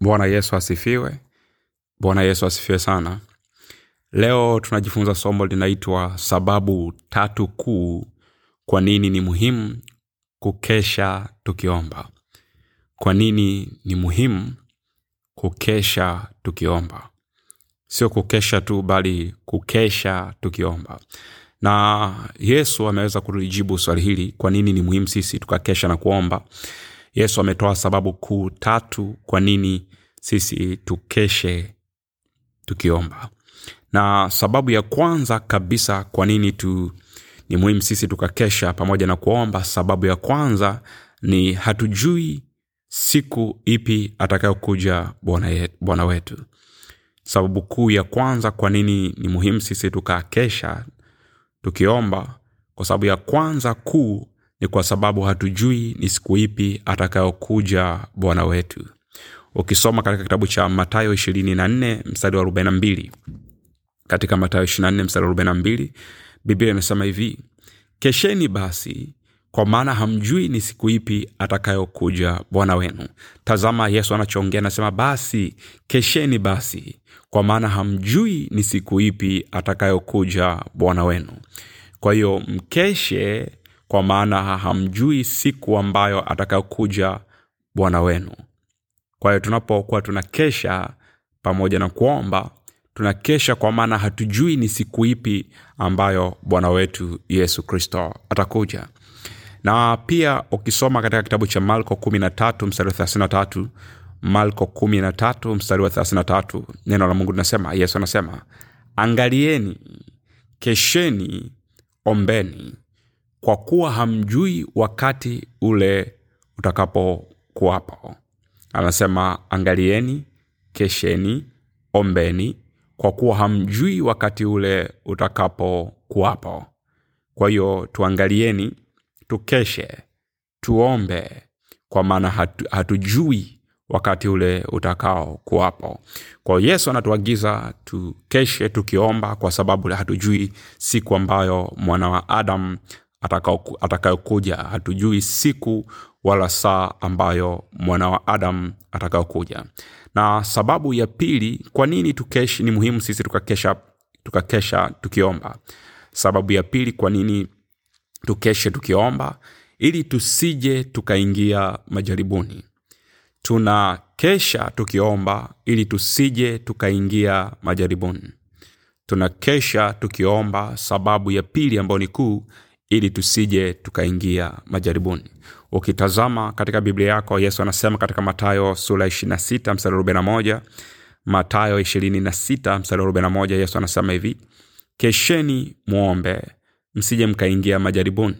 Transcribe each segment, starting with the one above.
bwana yesu asifiwe. Bwana yesu asifiwe sana. Leo tunajifunza somo linaitwa sababu tatu kuu kwa nini ni muhimu kukesha tukiomba. Kwa nini ni muhimu kukesha tukiomba. Sio kukesha tu bali kukesha tukiomba. Na yesu ameweza kulijibu swali hili kwa nini ni muhimu sisi tukakesha na kuomba yesu ametoa sababu kuu tatu kwa nini sisi tukeshe tukiomba. Na sababu ya kwanza kabisa kwa nini tu ni muhimu sisi tukakesha pamoja na kuomba sababu ya kwanza ni hatujui siku ipi atakayokuja bwana wetu. Sababu kuu ya kwanza kwa nini ni muhimu sisi tukakesha tukiomba kwa sababu ya kwanza kuu ni kwa sababu hatujui ni siku ipi atakayokuja bwana wetu. Ukisoma katika kitabu cha matayo 24 mstari wa 42 katika matayo 24 mstari wa 42 biblia inasema hivi kesheni basi kwa maana hamjui ni siku ipi atakayokuja bwana wenu. Tazama yesu anachoongea anasema basi kesheni basi kwa maana hamjui ni siku ipi atakayokuja bwana wenu. Kwa hiyo mkeshe kwa maana hamjui siku ambayo atakayokuja bwana wenu. Kwa hiyo tunapokuwa tunakesha pamoja na kuomba tunakesha kwa maana hatujui ni siku ipi ambayo bwana wetu yesu kristo atakuja. Na pia ukisoma katika kitabu cha malko 13 mstari wa 33 malko 13 mstari wa 33 neno la mungu linasema yesu anasema angalieni kesheni ombeni kwa kuwa hamjui wakati ule utakapokuwapo anasema angalieni kesheni ombeni kwa kuwa hamjui wakati ule utakapokuwapo kwa hiyo tuangalieni tukeshe tuombe kwa maana hatu, hatujui wakati ule utakao kuwapo kwa yesu anatuagiza tukeshe tukiomba kwa sababu hatujui siku ambayo mwana wa adam atakao- atakayokuja. Hatujui siku wala saa ambayo mwana wa adam atakayokuja. Na sababu ya pili kwa nini tukeshi ni muhimu sisi tukakesha tukakesha tukiomba? Sababu ya pili kwa nini tukeshe tukiomba? Ili tusije tukaingia majaribuni. Tunakesha tukiomba ili tusije tukaingia majaribuni. Tunakesha tukiomba sababu ya pili ambayo ni kuu ili tusije tukaingia majaribuni. Ukitazama katika biblia yako yesu anasema katika matayo sura 26 mstari 41 matayo 26 mstari 41 yesu anasema hivi kesheni muombe msije mkaingia majaribuni.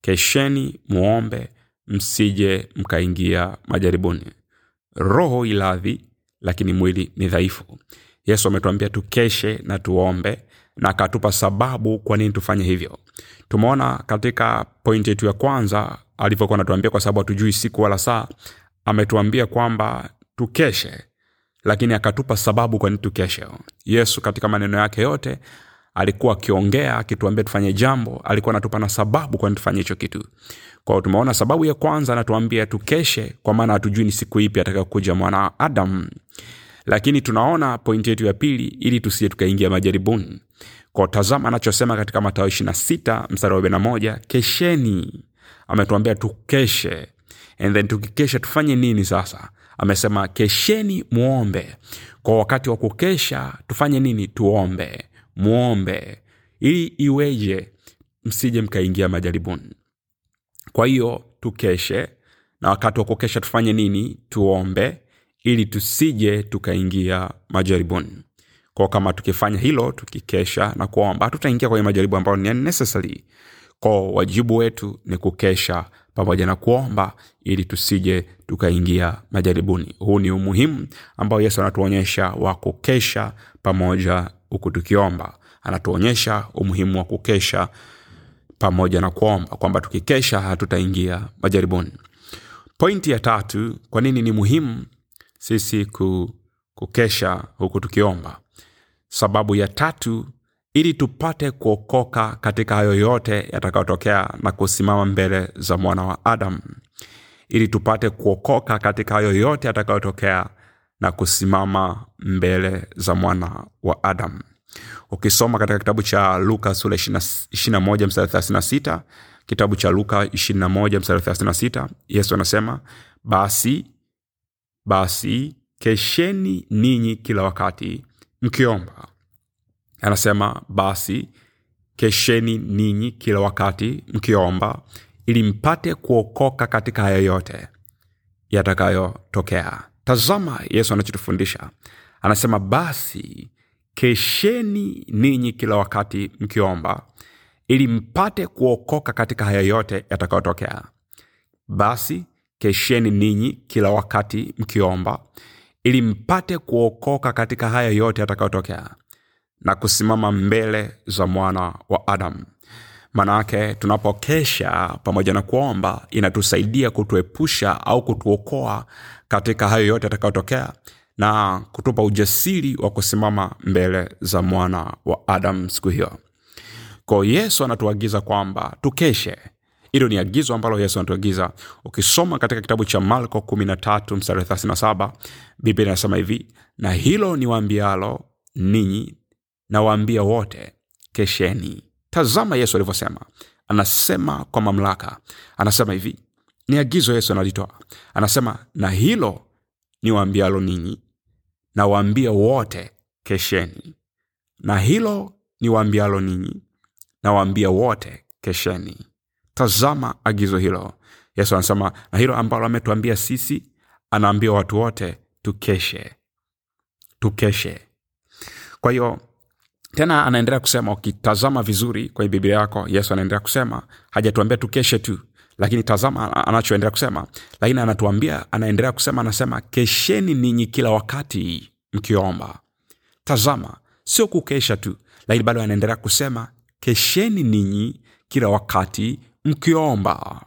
Kesheni muombe msije mkaingia majaribuni. Roho iladhi lakini mwili ni dhaifu. Yesu ametuambia tukeshe na tuombe na akatupa sababu kwa nini tufanye hivyo. Tumeona katika pointi yetu ya kwanza alivyokuwa anatuambia kwa sababu hatujui siku wala saa ametuambia kwamba tukeshe lakini akatupa sababu kwa nini tukeshe. Yesu katika maneno yake yote alikuwa akiongea akituambia tufanye jambo alikuwa anatupa na sababu kwani tufanye hicho kitu. Kwao tumeona sababu ya kwanza anatuambia tukeshe kwa maana hatujui ni siku ipi atakayokuja mwana wa adam lakini tunaona pointi yetu ya pili ili tusije tukaingia majaribuni. Kwa tazama anachosema katika matayo 26 mstari wa 41 kesheni. Ametuambia tukeshe. And then tukikesha tufanye nini sasa? Amesema kesheni muombe. Kwa wakati wa kukesha tufanye nini? Tuombe. Muombe. Ili iweje msije mkaingia majaribuni. Kwa hiyo tukeshe na wakati wa kukesha tufanye nini? Tuombe ili tusije tukaingia majaribuni. Kwa kama tukifanya hilo tukikesha na kuomba hatutaingia kwenye majaribu ambayo ni necessary. Kwa wajibu wetu ni kukesha pamoja na kuomba ili tusije tukaingia majaribuni. Huu ni umuhimu ambao yesu anatuonyesha wa kukesha pamoja huku tukiomba. Anatuonyesha umuhimu wa kukesha pamoja na kuomba kwamba tukikesha hatutaingia majaribuni. Pointi ya tatu kwa nini ni muhimu sisi ku, kukesha huku tukiomba sababu ya tatu ili tupate kuokoka katika hayo yote yatakayotokea na kusimama mbele za mwana wa Adamu, ili tupate kuokoka katika hayo yote yatakayotokea na kusimama mbele za mwana wa Adamu. ukisoma katika kitabu cha luka sura 21 mstari 36 kitabu cha luka 21 mstari 36 yesu anasema basi basi kesheni ninyi kila wakati mkiomba. Anasema basi kesheni ninyi kila wakati mkiomba ili mpate kuokoka katika haya yote yatakayotokea. Tazama yesu anachotufundisha. Anasema basi kesheni ninyi kila wakati mkiomba ili mpate kuokoka katika haya yote yatakayotokea. Basi kesheni ninyi kila wakati mkiomba ili mpate kuokoka katika haya yote yatakayotokea na kusimama mbele za mwana wa adamu. Manake tunapokesha pamoja na kuomba inatusaidia kutuepusha au kutuokoa katika hayo yote yatakayotokea na kutupa ujasiri wa kusimama mbele za mwana wa adamu siku hiyo. Kwao yesu anatuagiza kwamba tukeshe hilo ni agizo ambalo yesu anatuagiza. Ukisoma katika kitabu cha marko 13 mstari 37 biblia inasema hivi na hilo ni waambialo ninyi nawaambia wote kesheni. Tazama yesu alivyosema. Anasema kwa mamlaka. Anasema hivi ni agizo yesu analitoa. Anasema na hilo ni waambialo ninyi nawaambia wote kesheni. Na hilo ni ninyi nawaambia wote kesheni tazama agizo hilo. Yesu anasema na hilo ambalo ametuambia sisi anaambia watu wote tukeshe. Tukeshe. Kwa hiyo tena anaendelea kusema ukitazama vizuri kwenye biblia yako yesu anaendelea kusema hajatuambia tukeshe tu lakini tazama anachoendelea kusema. Lakini anatuambia anaendelea kusema anasema kesheni ninyi kila wakati mkiomba. Tazama sio kukesha tu lakini bado anaendelea kusema kesheni ninyi kila wakati mkiomba.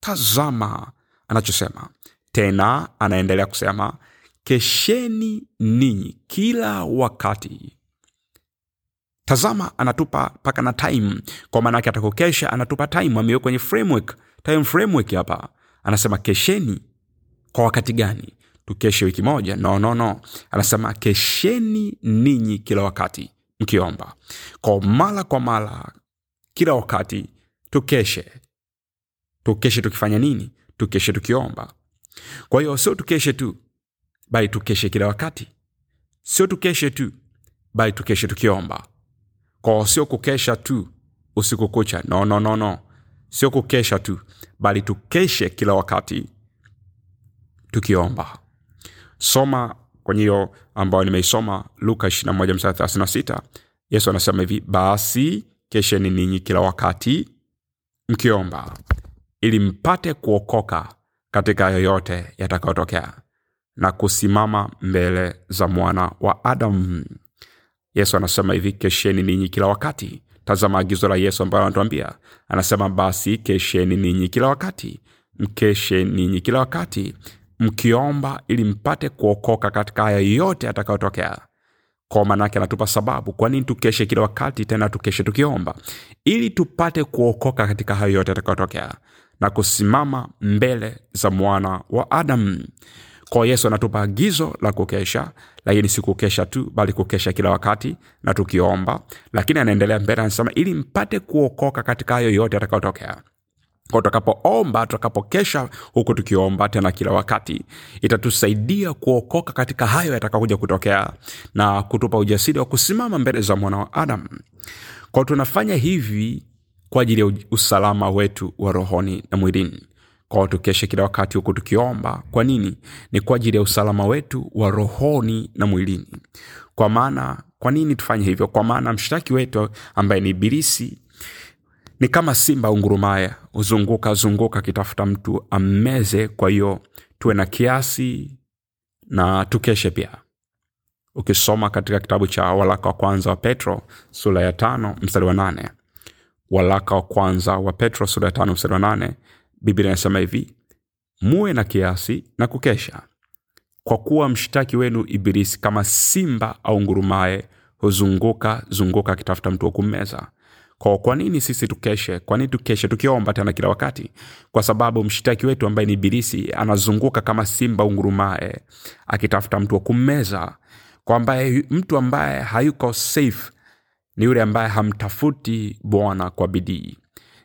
Tazama anachosema. Tena anaendelea kusema kesheni ninyi kila wakati. Tazama anatupa mpaka na time. Kwa maana yake atakokesha anatupa time ameweka kwenye framework. Time framework hapa. Anasema kesheni. Kwa wakati gani? Tukeshe wiki moja. No no no. Anasema kesheni ninyi kila wakati mkiomba. Kwa mara kwa mara kila wakati tukeshe. Tukeshe tukifanya nini? Tukeshe tukiomba. Kwa hiyo sio tukeshe tu bali tukeshe kila wakati. Sio tukeshe tu bali tukeshe tukiomba. Kwao sio kukesha tu usiku kucha. No, no, no, sio kukesha tu bali tukeshe kila wakati tukiomba. Soma kwenye hiyo ambayo nimeisoma luka 21 yesu anasema hivi basi kesheni ninyi kila wakati mkiomba ili mpate kuokoka katika yoyote yatakayotokea na kusimama mbele za mwana wa adamu. Yesu anasema hivi kesheni ninyi kila wakati. Tazama agizo la yesu ambayo anatuambia. Anasema basi kesheni ninyi kila wakati mkeshe ninyi kila wakati mkiomba ili mpate kuokoka katika haya yote yatakayotokea kwa maanake anatupa sababu. Kwa nini tukeshe kila wakati tena tukeshe tukiomba? Ili tupate kuokoka katika hayo yote yatakayotokea na kusimama mbele za mwana wa adamu. Kwa yesu anatupa agizo la kukesha lakini si kukesha tu bali kukesha kila wakati na tukiomba. Lakini anaendelea mbele anasema ili mpate kuokoka katika hayo yote yatakayotokea kwa tutakapoomba tutakapokesha huku tukiomba tena kila wakati. Itatusaidia kuokoka katika hayo yatakakuja kutokea na kutupa ujasiri wa kusimama mbele za mwana wa adam kwao tunafanya hivi kwa ajili ya usalama wetu wa rohoni na mwilini. Kwao tukeshe kila wakati huku tukiomba. Kwa nini? Ni kwa ajili ya usalama wetu wa rohoni na mwilini. Kwa maana kwa nini tufanye hivyo? Kwa maana mshtaki wetu ambaye ni ibilisi ni kama simba ungurumaya, huzunguka zunguka akitafuta mtu ammeze. Kwa hiyo tuwe na kiasi na tukeshe pia. Ukisoma katika kitabu cha walaka wa kwanza wa petro sura ya tano mstari wa nane. Walaka wa kwanza wa petro sura ya tano mstari wa nane biblia inasema hivi muwe na kiasi na kukesha. Kwa kuwa mshtaki wenu ibilisi kama simba au ngurumaye huzunguka zunguka akitafuta mtu wa kummeza kwa, kwa nini sisi tukeshe? Kwa nini tukeshe? Tukiomba tena kila wakati. Kwa sababu mshtaki wetu ambaye ni ibilisi anazunguka kama simba ungurumae akitafuta mtu wa kummeza. Kwa ambaye mtu ambaye hayuko safe ni yule ambaye hamtafuti bwana kwa bidii.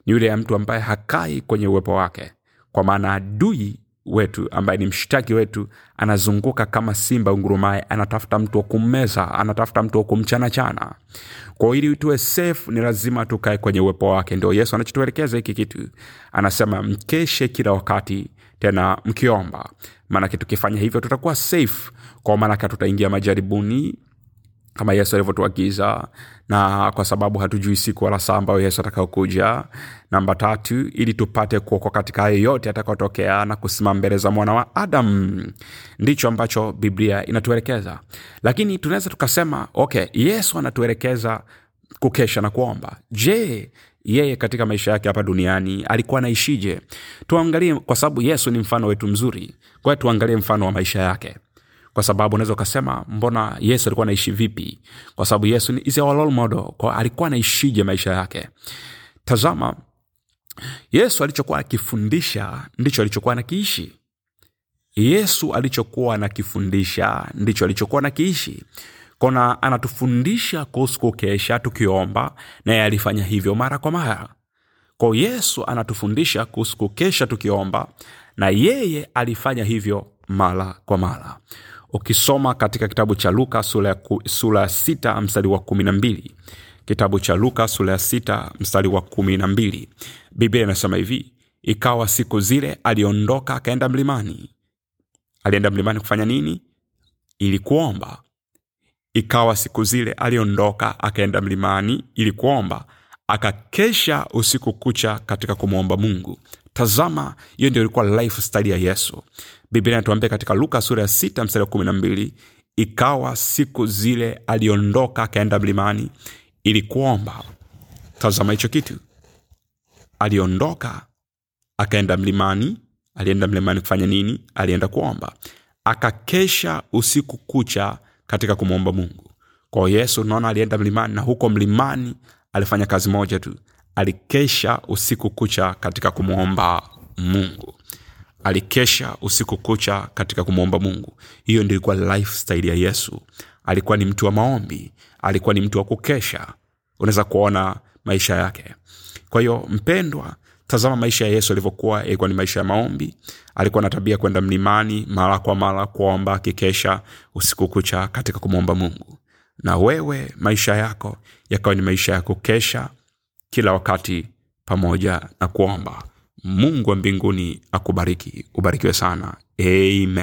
Ni yule mtu ambaye hakai kwenye uwepo wake. Kwa maana adui wetu ambaye ni mshtaki wetu anazunguka kama simba ungurumaye anatafuta mtu wa kummeza anatafuta mtu wa kumchanachana. Kwao ili tuwe safe ni lazima tukae kwenye uwepo wake. Ndio yesu anachotuelekeza hiki kitu. Anasema mkeshe kila wakati tena mkiomba. Maanake tukifanya hivyo tutakuwa safe. Kwa maanake tutaingia majaribuni kama yesu alivyotuagiza na kwa sababu hatujui siku wala saa ambayo yesu atakayokuja. Namba tatu ili tupate kuokoka katika hayo yote atakayotokea na kusimama mbele za mwana wa adamu. Ndicho ambacho biblia inatuelekeza. Lakini tunaweza tukasema okay yesu anatuelekeza kukesha na kuomba. Je yeye katika maisha yake hapa duniani alikuwa anaishije? Tuangalie kwa sababu yesu ni mfano wetu mzuri. Kwa tuangalie mfano wa maisha yake kwa sababu unaweza ukasema mbona yesu alikuwa anaishi vipi? Kwa sababu yesu is our kwa alikuwa anaishije maisha yake? Tazama yesu alichokuwa akifundisha ndicho alichokuwa anakiishi. Yesu alichokuwa anakifundisha ndicho alichokuwa nakiishi kona anatufundisha kuhusu kukesha tukiomba naye alifanya hivyo mara kwa mara. Ko yesu anatufundisha kuhusu kukesha tukiomba na yeye alifanya hivyo mara kwa mara ukisoma katika kitabu cha luka sura ya sura mstari wa kumi na mbili. Kitabu cha luka sura ya sita mstari wa kumi na mbili. Biblia inasema hivi ikawa siku zile aliondoka akaenda mlimani. Alienda mlimani kufanya nini? Ili kuomba. Ikawa siku zile aliondoka akaenda mlimani ili kuomba. Akakesha usiku kucha katika kumwomba mungu tazama hiyo ndio ilikuwa lifestyle ya yesu. Biblia inatuambia katika luka sura ya 6 mstari wa 12 ikawa siku zile aliondoka akaenda mlimani ili kuomba. Tazama hicho kitu. Aliondoka akaenda mlimani. Alienda mlimani kufanya nini? Alienda kuomba. Akakesha usiku kucha katika kumwomba mungu. Kwao yesu unaona alienda mlimani na huko mlimani alifanya kazi moja tu alikesha usiku kucha katika kumwomba mungu. Alikesha usiku kucha katika kumwomba mungu. Hiyo ndio ilikuwa lifestyle ya yesu. Alikuwa ni mtu wa maombi. Alikuwa ni mtu wa kukesha. Unaweza kuona maisha yake. Kwa hiyo mpendwa tazama maisha ya yesu alivyokuwa. Yalikuwa ni maisha ya maombi. Alikuwa na tabia kwenda mlimani mara kwa mara kuomba akikesha usiku kucha katika kumwomba mungu. Na wewe maisha yako yakawa ni maisha ya kukesha kila wakati pamoja na kuomba. Mungu wa mbinguni akubariki. Ubarikiwe sana. Amen